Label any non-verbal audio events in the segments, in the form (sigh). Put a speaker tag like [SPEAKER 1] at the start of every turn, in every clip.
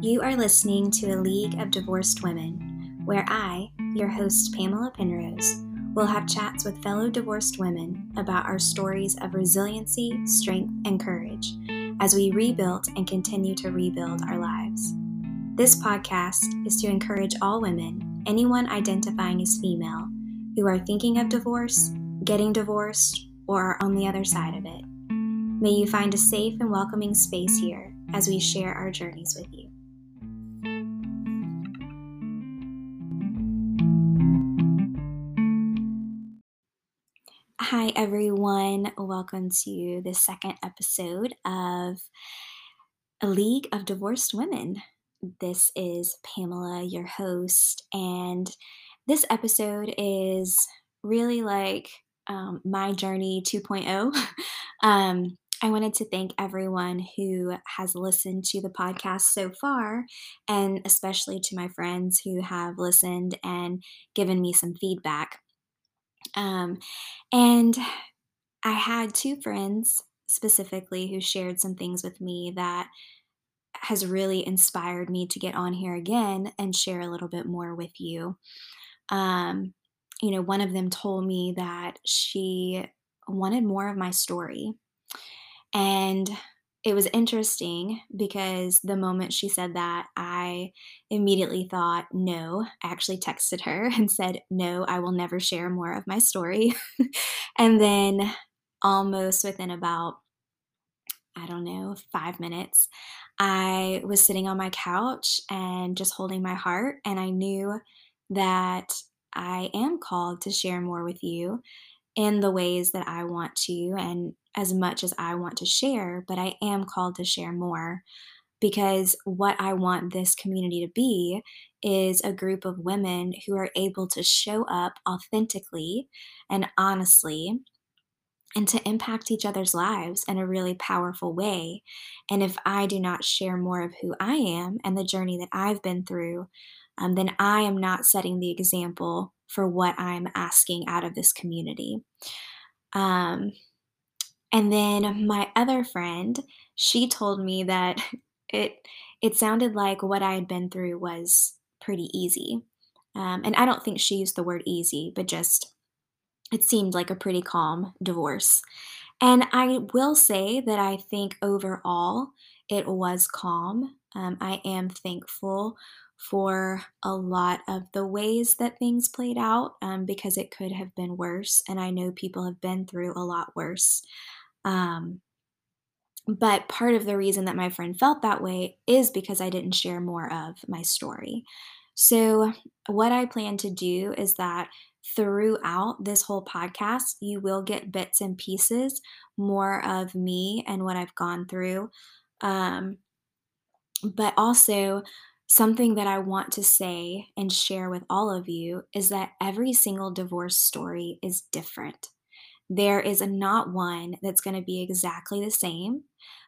[SPEAKER 1] You are listening to a League of Divorced Women, where I, your host Pamela Penrose, will have chats with fellow divorced women about our stories of resiliency, strength, and courage as we rebuilt and continue to rebuild our lives. This podcast is to encourage all women, anyone identifying as female, who are thinking of divorce, getting divorced, or are on the other side of it. May you find a safe and welcoming space here as we share our journeys with you. Hi, everyone. Welcome to the second episode of A League of Divorced Women. This is Pamela, your host, and this episode is really like um, my journey 2.0. (laughs) um, I wanted to thank everyone who has listened to the podcast so far, and especially to my friends who have listened and given me some feedback. Um, and I had two friends specifically who shared some things with me that has really inspired me to get on here again and share a little bit more with you. Um, you know, one of them told me that she wanted more of my story. And it was interesting because the moment she said that, I immediately thought, no. I actually texted her (laughs) and said, no, I will never share more of my story. (laughs) and then, almost within about, I don't know, five minutes, I was sitting on my couch and just holding my heart. And I knew that I am called to share more with you in the ways that I want to and as much as I want to share, but I am called to share more because what I want this community to be is a group of women who are able to show up authentically and honestly and to impact each other's lives in a really powerful way. And if I do not share more of who I am and the journey that I've been through, um, then I am not setting the example for what I'm asking out of this community. Um, and then my other friend, she told me that (laughs) it it sounded like what I had been through was pretty easy. Um, and I don't think she used the word easy, but just it seemed like a pretty calm divorce. And I will say that I think overall it was calm. Um, I am thankful for a lot of the ways that things played out um, because it could have been worse. And I know people have been through a lot worse. Um, but part of the reason that my friend felt that way is because I didn't share more of my story. So, what I plan to do is that throughout this whole podcast, you will get bits and pieces more of me and what I've gone through. Um, but also, something that I want to say and share with all of you is that every single divorce story is different. There is not one that's going to be exactly the same,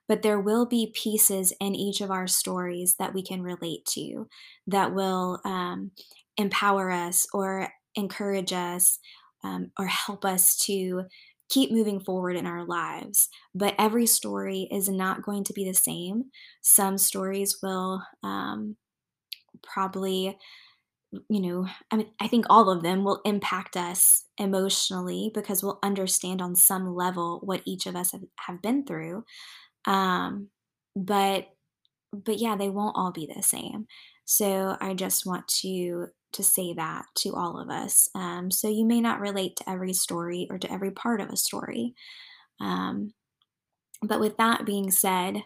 [SPEAKER 1] but there will be pieces in each of our stories that we can relate to that will um, empower us or encourage us um, or help us to keep moving forward in our lives. But every story is not going to be the same. Some stories will um, probably you know i mean i think all of them will impact us emotionally because we'll understand on some level what each of us have, have been through um but but yeah they won't all be the same. So i just want to to say that to all of us um, so you may not relate to every story or to every part of a story um, but with that being said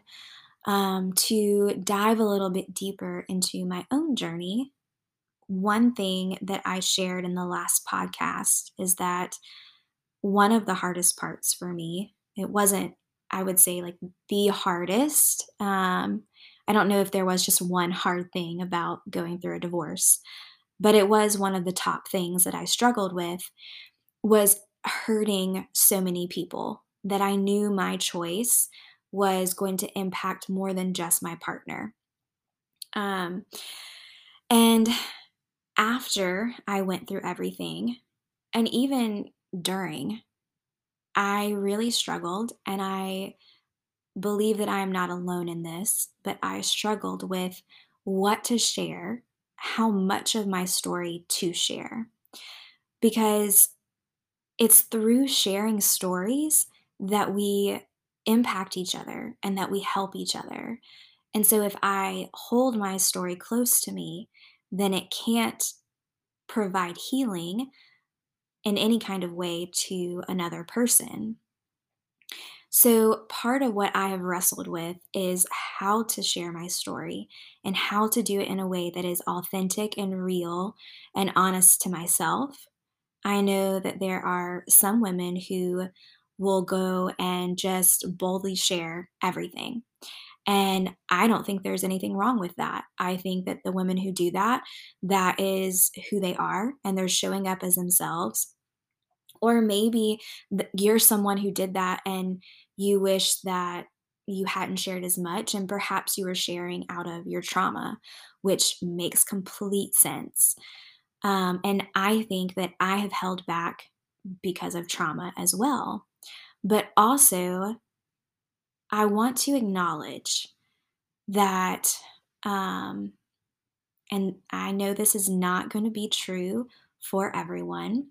[SPEAKER 1] um, to dive a little bit deeper into my own journey, one thing that I shared in the last podcast is that one of the hardest parts for me, it wasn't, I would say, like the hardest. Um, I don't know if there was just one hard thing about going through a divorce, but it was one of the top things that I struggled with was hurting so many people that I knew my choice was going to impact more than just my partner. Um, and after I went through everything, and even during, I really struggled. And I believe that I am not alone in this, but I struggled with what to share, how much of my story to share. Because it's through sharing stories that we impact each other and that we help each other. And so if I hold my story close to me, then it can't provide healing in any kind of way to another person. So, part of what I have wrestled with is how to share my story and how to do it in a way that is authentic and real and honest to myself. I know that there are some women who will go and just boldly share everything. And I don't think there's anything wrong with that. I think that the women who do that, that is who they are and they're showing up as themselves. Or maybe you're someone who did that and you wish that you hadn't shared as much and perhaps you were sharing out of your trauma, which makes complete sense. Um, and I think that I have held back because of trauma as well. But also, I want to acknowledge that, um, and I know this is not going to be true for everyone,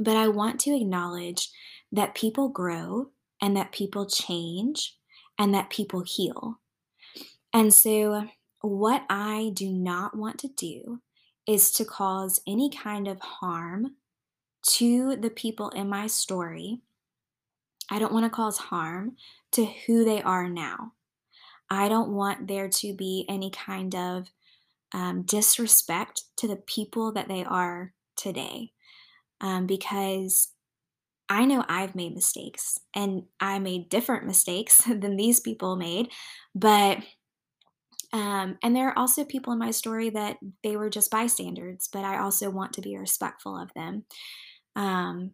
[SPEAKER 1] but I want to acknowledge that people grow and that people change and that people heal. And so, what I do not want to do is to cause any kind of harm to the people in my story I don't want to cause harm to who they are now. I don't want there to be any kind of um, disrespect to the people that they are today um, because I know I've made mistakes and I made different mistakes (laughs) than these people made, but um, and there are also people in my story that they were just bystanders, but I also want to be respectful of them. Um,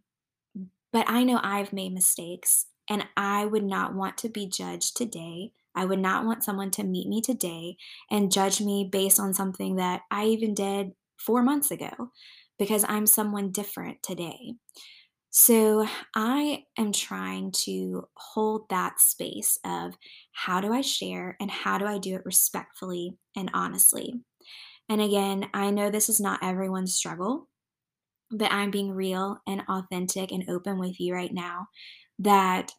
[SPEAKER 1] but I know I've made mistakes and I would not want to be judged today. I would not want someone to meet me today and judge me based on something that I even did four months ago because I'm someone different today. So I am trying to hold that space of how do I share and how do I do it respectfully and honestly. And again, I know this is not everyone's struggle that I'm being real and authentic and open with you right now, that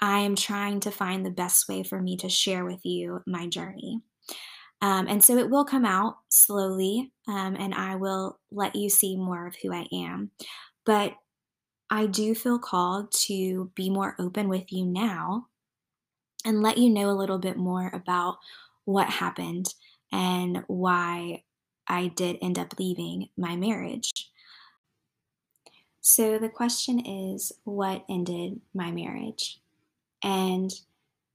[SPEAKER 1] I am trying to find the best way for me to share with you my journey. Um, and so it will come out slowly, um, and I will let you see more of who I am. But I do feel called to be more open with you now and let you know a little bit more about what happened and why I did end up leaving my marriage. So the question is what ended my marriage? And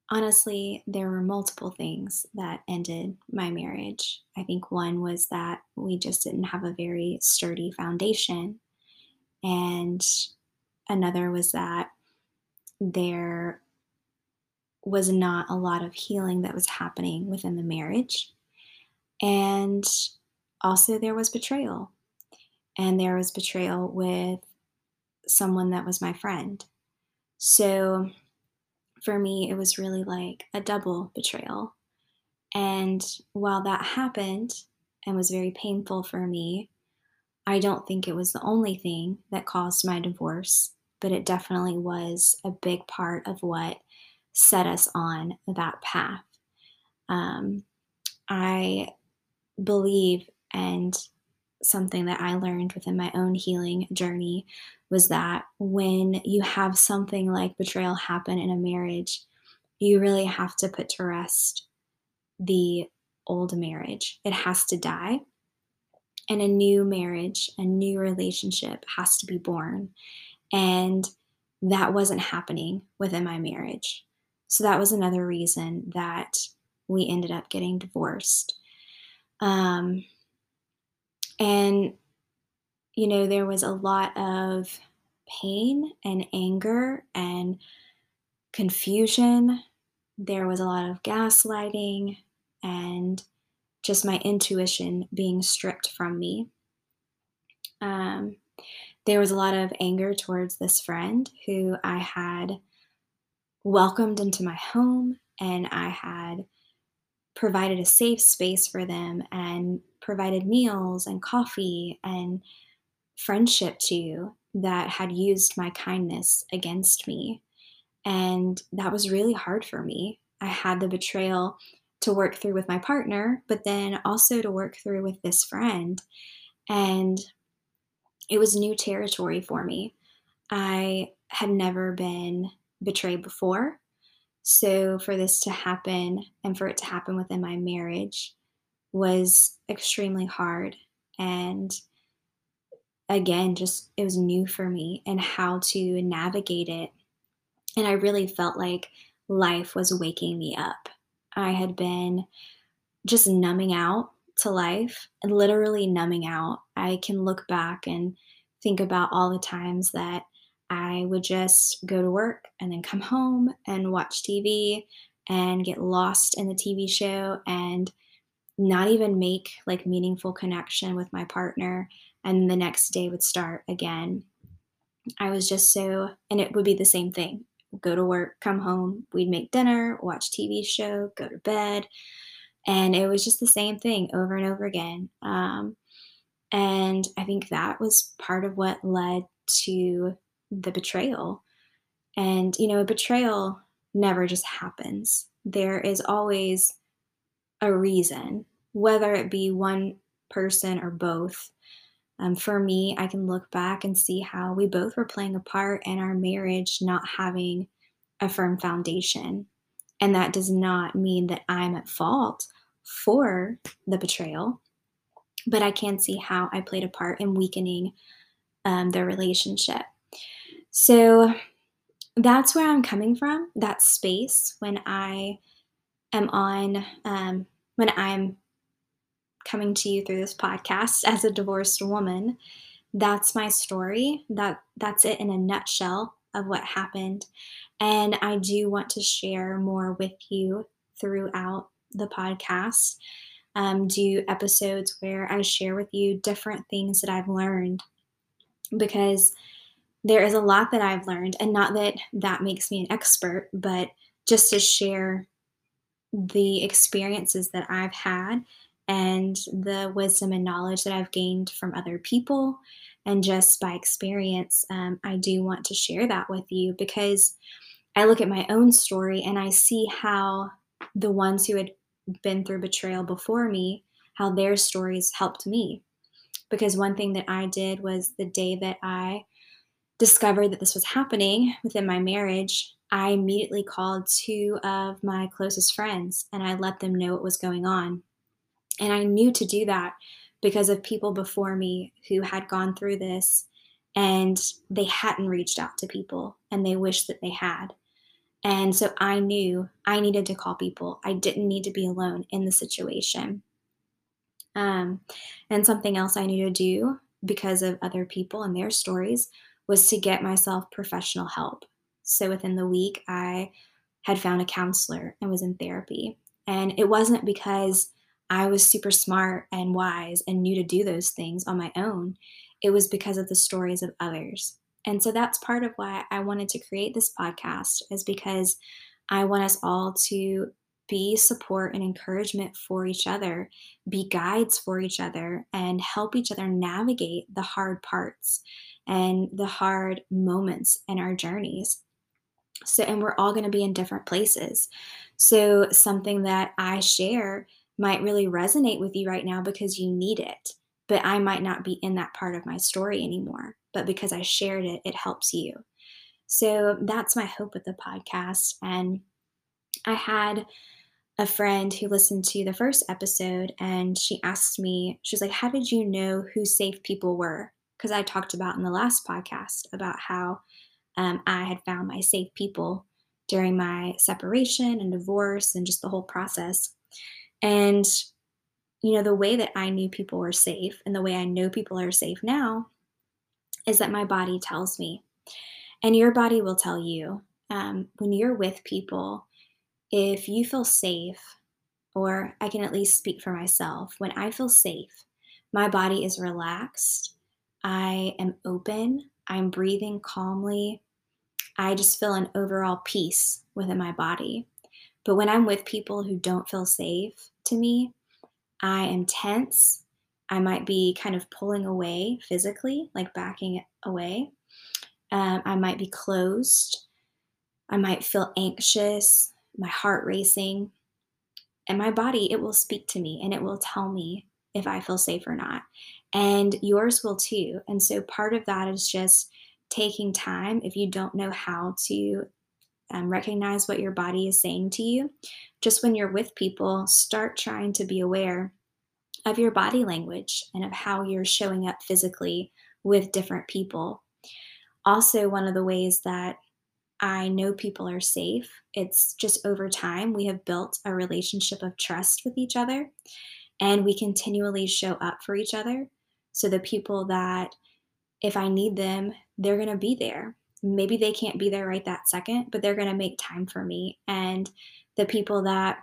[SPEAKER 1] honestly, there were multiple things that ended my marriage. I think one was that we just didn't have a very sturdy foundation. And another was that there was not a lot of healing that was happening within the marriage. And also, there was betrayal. And there was betrayal with someone that was my friend. So for me, it was really like a double betrayal. And while that happened and was very painful for me, I don't think it was the only thing that caused my divorce, but it definitely was a big part of what set us on that path. Um, I believe, and something that I learned within my own healing journey was that when you have something like betrayal happen in a marriage, you really have to put to rest the old marriage. It has to die. And a new marriage, a new relationship has to be born. And that wasn't happening within my marriage. So that was another reason that we ended up getting divorced. Um, and you know, there was a lot of pain and anger and confusion. There was a lot of gaslighting and just my intuition being stripped from me. Um, there was a lot of anger towards this friend who I had welcomed into my home and I had provided a safe space for them and provided meals and coffee and friendship to that had used my kindness against me. And that was really hard for me. I had the betrayal to work through with my partner, but then also to work through with this friend. And it was new territory for me. I had never been betrayed before. So for this to happen and for it to happen within my marriage was extremely hard. And again, just it was new for me and how to navigate it. And I really felt like life was waking me up. I had been just numbing out to life and literally numbing out. I can look back and think about all the times that I would just go to work and then come home and watch TV and get lost in the TV show and not even make like meaningful connection with my partner and the next day would start again. I was just so and it would be the same thing. Go to work, come home, we'd make dinner, watch TV show, go to bed, and it was just the same thing over and over again. Um, and I think that was part of what led to the betrayal. And, you know, a betrayal never just happens. There is always a reason, whether it be one person or both. Um, for me, I can look back and see how we both were playing a part in our marriage not having a firm foundation. And that does not mean that I'm at fault for the betrayal, but I can see how I played a part in weakening um, the relationship. So that's where I'm coming from, that space when I am on, um, when I'm coming to you through this podcast as a divorced woman. That's my story. That that's it in a nutshell of what happened. And I do want to share more with you throughout the podcast. Um, do episodes where I share with you different things that I've learned because there is a lot that I've learned, and not that that makes me an expert, but just to share the experiences that I've had and the wisdom and knowledge that I've gained from other people and just by experience, um, I do want to share that with you because I look at my own story and I see how the ones who had been through betrayal before me, how their stories helped me. Because one thing that I did was the day that I discovered that this was happening within my marriage, I immediately called two of my closest friends and I let them know what was going on. And I knew to do that because of people before me who had gone through this and they hadn't reached out to people and they wished that they had. And so I knew I needed to call people. I didn't need to be alone in the situation. Um, and something else I knew to do because of other people and their stories was to get myself professional help. So within the week, I had found a counselor and was in therapy. And it wasn't because I was super smart and wise and knew to do those things on my own. It was because of the stories of others. And so that's part of why I wanted to create this podcast, is because I want us all to be support and encouragement for each other, be guides for each other, and help each other navigate the hard parts and the hard moments in our journeys. So, and we're all going to be in different places. So, something that I share might really resonate with you right now because you need it, but I might not be in that part of my story anymore. But because I shared it, it helps you. So, that's my hope with the podcast. And I had a friend who listened to the first episode and she asked me, she was like, How did you know who safe people were? Because I talked about in the last podcast about how um, I had found my safe people during my separation and divorce and just the whole process. And, you know, the way that I knew people were safe and the way I know people are safe now is that my body tells me. And your body will tell you um, when you're with people, if you feel safe, or I can at least speak for myself, when I feel safe, my body is relaxed I am open. I'm breathing calmly. I just feel an overall peace within my body. But when I'm with people who don't feel safe to me, I am tense. I might be kind of pulling away physically, like backing away. Um, I might be closed. I might feel anxious, my heart racing. And my body, it will speak to me and it will tell me if I feel safe or not. And yours will too. And so part of that is just taking time if you don't know how to um, recognize what your body is saying to you. Just when you're with people, start trying to be aware of your body language and of how you're showing up physically with different people. Also, one of the ways that I know people are safe, it's just over time we have built a relationship of trust with each other and we continually show up for each other. So, the people that if I need them, they're going to be there. Maybe they can't be there right that second, but they're going to make time for me. And the people that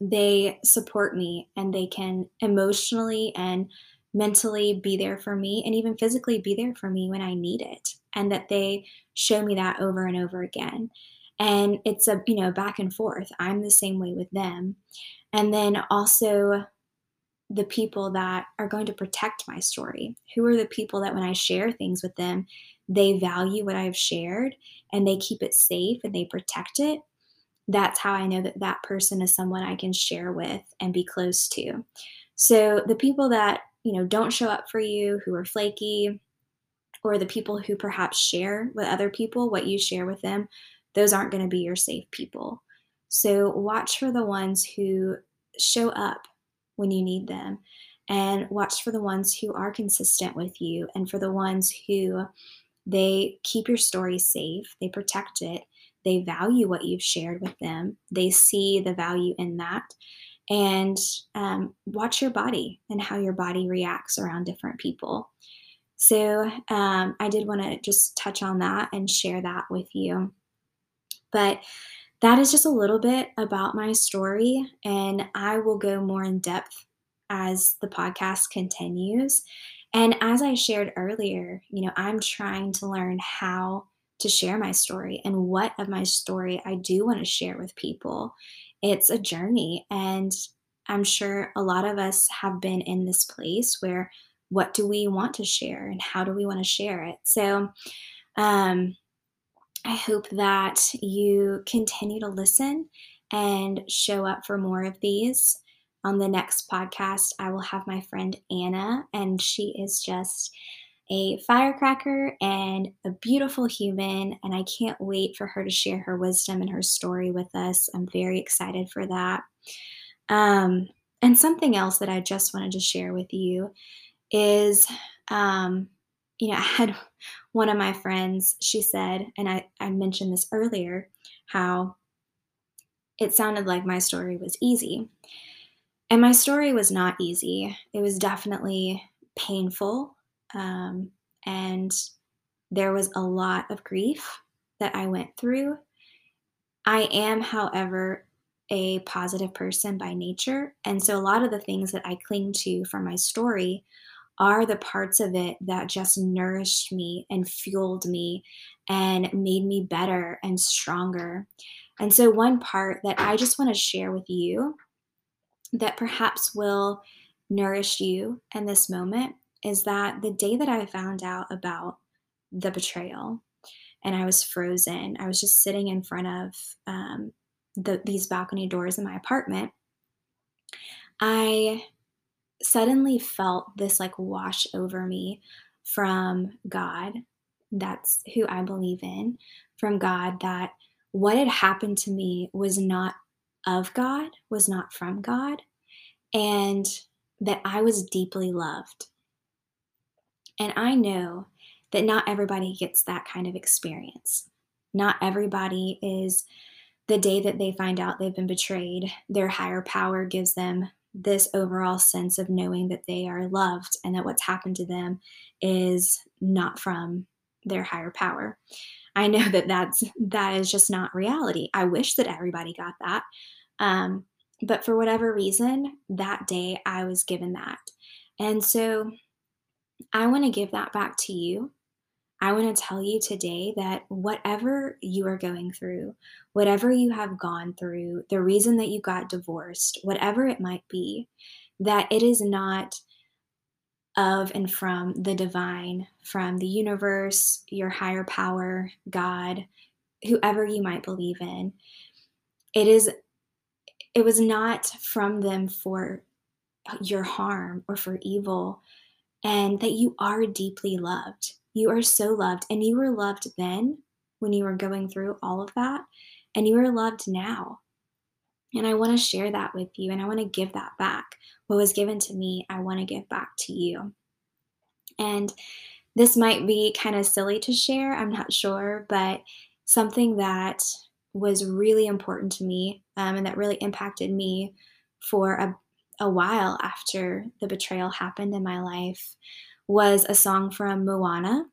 [SPEAKER 1] they support me and they can emotionally and mentally be there for me and even physically be there for me when I need it. And that they show me that over and over again. And it's a, you know, back and forth. I'm the same way with them. And then also the people that are going to protect my story. Who are the people that when I share things with them, they value what I've shared and they keep it safe and they protect it. That's how I know that that person is someone I can share with and be close to. So the people that, you know, don't show up for you, who are flaky, or the people who perhaps share with other people what you share with them, those aren't going to be your safe people. So watch for the ones who show up when you need them and watch for the ones who are consistent with you and for the ones who they keep your story safe, they protect it, they value what you've shared with them, they see the value in that. And um, watch your body and how your body reacts around different people. So, um, I did want to just touch on that and share that with you. But that is just a little bit about my story, and I will go more in depth as the podcast continues. And as I shared earlier, you know, I'm trying to learn how to share my story and what of my story I do want to share with people. It's a journey, and I'm sure a lot of us have been in this place where what do we want to share and how do we want to share it? So, um, I hope that you continue to listen and show up for more of these. On the next podcast, I will have my friend Anna, and she is just a firecracker and a beautiful human. And I can't wait for her to share her wisdom and her story with us. I'm very excited for that. Um, and something else that I just wanted to share with you is um, you know, I had one of my friends, she said, and I, I mentioned this earlier, how it sounded like my story was easy. And my story was not easy. It was definitely painful. Um, and there was a lot of grief that I went through. I am, however, a positive person by nature. And so a lot of the things that I cling to from my story are the parts of it that just nourished me and fueled me and made me better and stronger. And so, one part that I just want to share with you that perhaps will nourish you in this moment is that the day that I found out about the betrayal and I was frozen, I was just sitting in front of um, the, these balcony doors in my apartment. I suddenly felt this like wash over me from God. That's who I believe in, from God, that what had happened to me was not of God, was not from God, and that I was deeply loved. And I know that not everybody gets that kind of experience. Not everybody is the day that they find out they've been betrayed, their higher power gives them this overall sense of knowing that they are loved and that what's happened to them is not from their higher power. I know that that's that is just not reality. I wish that everybody got that. Um, but for whatever reason, that day I was given that. And so I want to give that back to you. I want to tell you today that whatever you are going through, whatever you have gone through, the reason that you got divorced, whatever it might be, that it is not of and from the divine, from the universe, your higher power, God, whoever you might believe in. It is it was not from them for your harm or for evil and that you are deeply loved. You are so loved and you were loved then when you were going through all of that and you are loved now. And I want to share that with you and I want to give that back. What was given to me, I want to give back to you. And this might be kind of silly to share, I'm not sure, but something that was really important to me um, and that really impacted me for a, a while after the betrayal happened in my life was a song from Moana.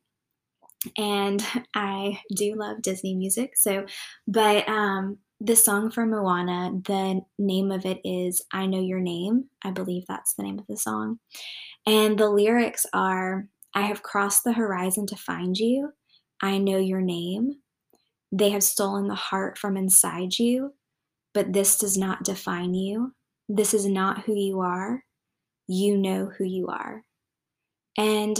[SPEAKER 1] And (laughs) I do love Disney music, so, but um, the song from Moana, the name of it is I Know Your Name. I believe that's the name of the song. And the lyrics are I have crossed the horizon to find you. I know your name. They have stolen the heart from inside you, but this does not define you. This is not who you are. You know who you are. And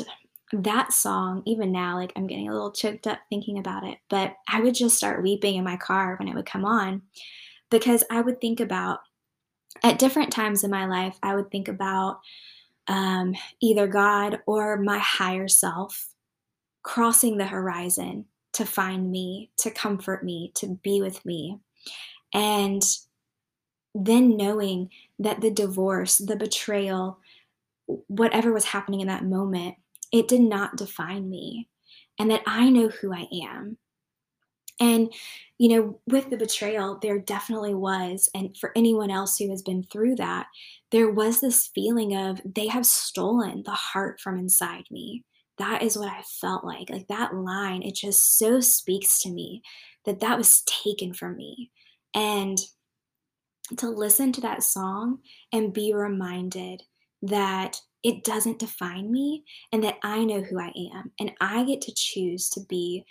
[SPEAKER 1] that song, even now, like I'm getting a little choked up thinking about it, but I would just start weeping in my car when it would come on because I would think about, at different times in my life, I would think about um, either God or my higher self crossing the horizon to find me, to comfort me, to be with me. And then knowing that the divorce, the betrayal, whatever was happening in that moment, it did not define me. And that I know who I am. And, you know, with the betrayal, there definitely was, and for anyone else who has been through that, there was this feeling of they have stolen the heart from inside me that is what I felt like. Like that line, it just so speaks to me that that was taken from me. And to listen to that song and be reminded that it doesn't define me and that I know who I am and I get to choose to be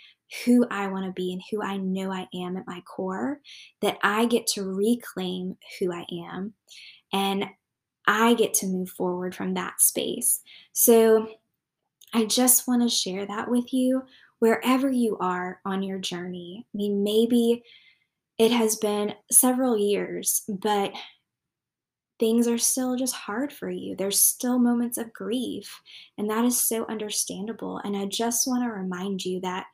[SPEAKER 1] who I want to be and who I know I am at my core, that I get to reclaim who I am and I get to move forward from that space. So I just want to share that with you wherever you are on your journey. I mean, maybe it has been several years, but things are still just hard for you. There's still moments of grief, and that is so understandable. And I just want to remind you that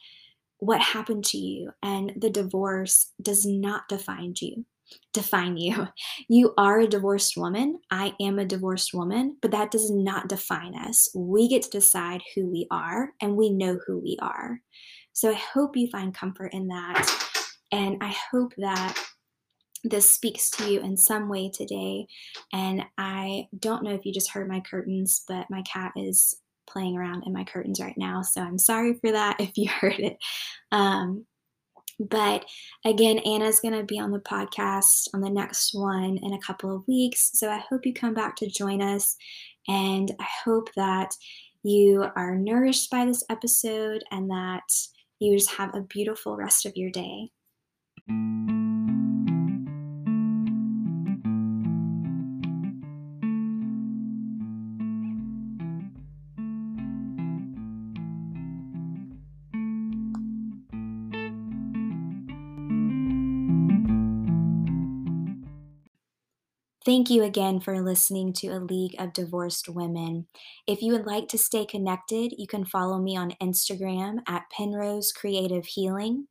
[SPEAKER 1] what happened to you and the divorce does not define you define you. (laughs) You are a divorced woman. I am a divorced woman, but that does not define us. We get to decide who we are and we know who we are. So I hope you find comfort in that. And I hope that this speaks to you in some way today. And I don't know if you just heard my curtains, but my cat is playing around in my curtains right now. So I'm sorry for that (laughs) if you heard it. Um, but again, Anna's going to be on the podcast on the next one in a couple of weeks. So I hope you come back to join us. And I hope that you are nourished by this episode and that you just have a beautiful rest of your day. Thank you again for listening to A League of Divorced Women. If you would like to stay connected, you can follow me on Instagram at Penrose Creative Healing.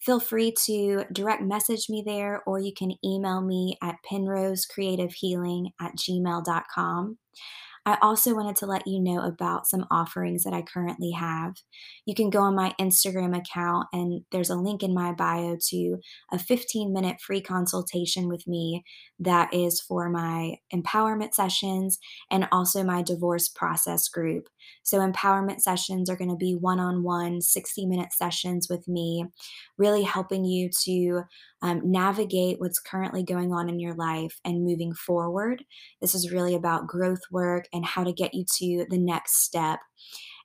[SPEAKER 1] Feel free to direct message me there, or you can email me at penrosecreativehealing at gmail.com. I also wanted to let you know about some offerings that I currently have. You can go on my Instagram account, and there's a link in my bio to a 15 minute free consultation with me that is for my empowerment sessions and also my divorce process group. So, empowerment sessions are going to be one on one, 60 minute sessions with me, really helping you to um, navigate what's currently going on in your life and moving forward. This is really about growth work and how to get you to the next step.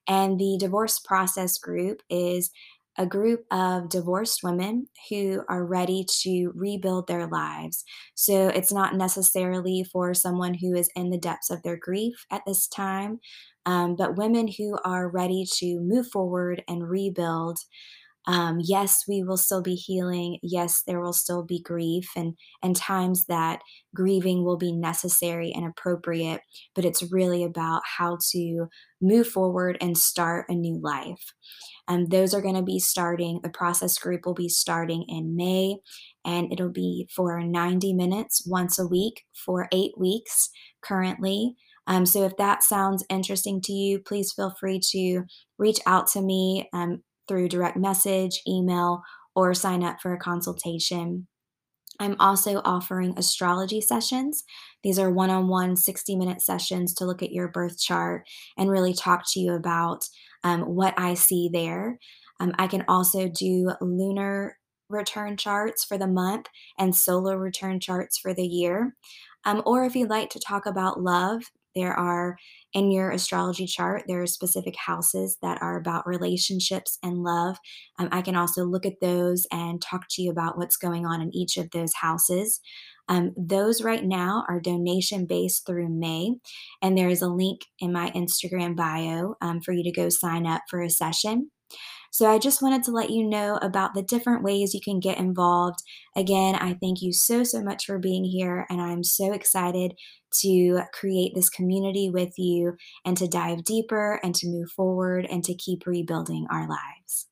[SPEAKER 1] And the divorce process group is a group of divorced women who are ready to rebuild their lives. So it's not necessarily for someone who is in the depths of their grief at this time, um, but women who are ready to move forward and rebuild um, yes, we will still be healing. Yes, there will still be grief and and times that grieving will be necessary and appropriate. But it's really about how to move forward and start a new life. And those are going to be starting. The process group will be starting in May, and it'll be for 90 minutes once a week for eight weeks currently. Um, so if that sounds interesting to you, please feel free to reach out to me. Um, through direct message, email, or sign up for a consultation. I'm also offering astrology sessions. These are one on one 60 minute sessions to look at your birth chart and really talk to you about um, what I see there. Um, I can also do lunar return charts for the month and solar return charts for the year. Um, or if you'd like to talk about love, there are in your astrology chart, there are specific houses that are about relationships and love. Um, I can also look at those and talk to you about what's going on in each of those houses. Um, those right now are donation based through May, and there is a link in my Instagram bio um, for you to go sign up for a session. So I just wanted to let you know about the different ways you can get involved. Again, I thank you so, so much for being here, and I'm so excited to create this community with you and to dive deeper and to move forward and to keep rebuilding our lives.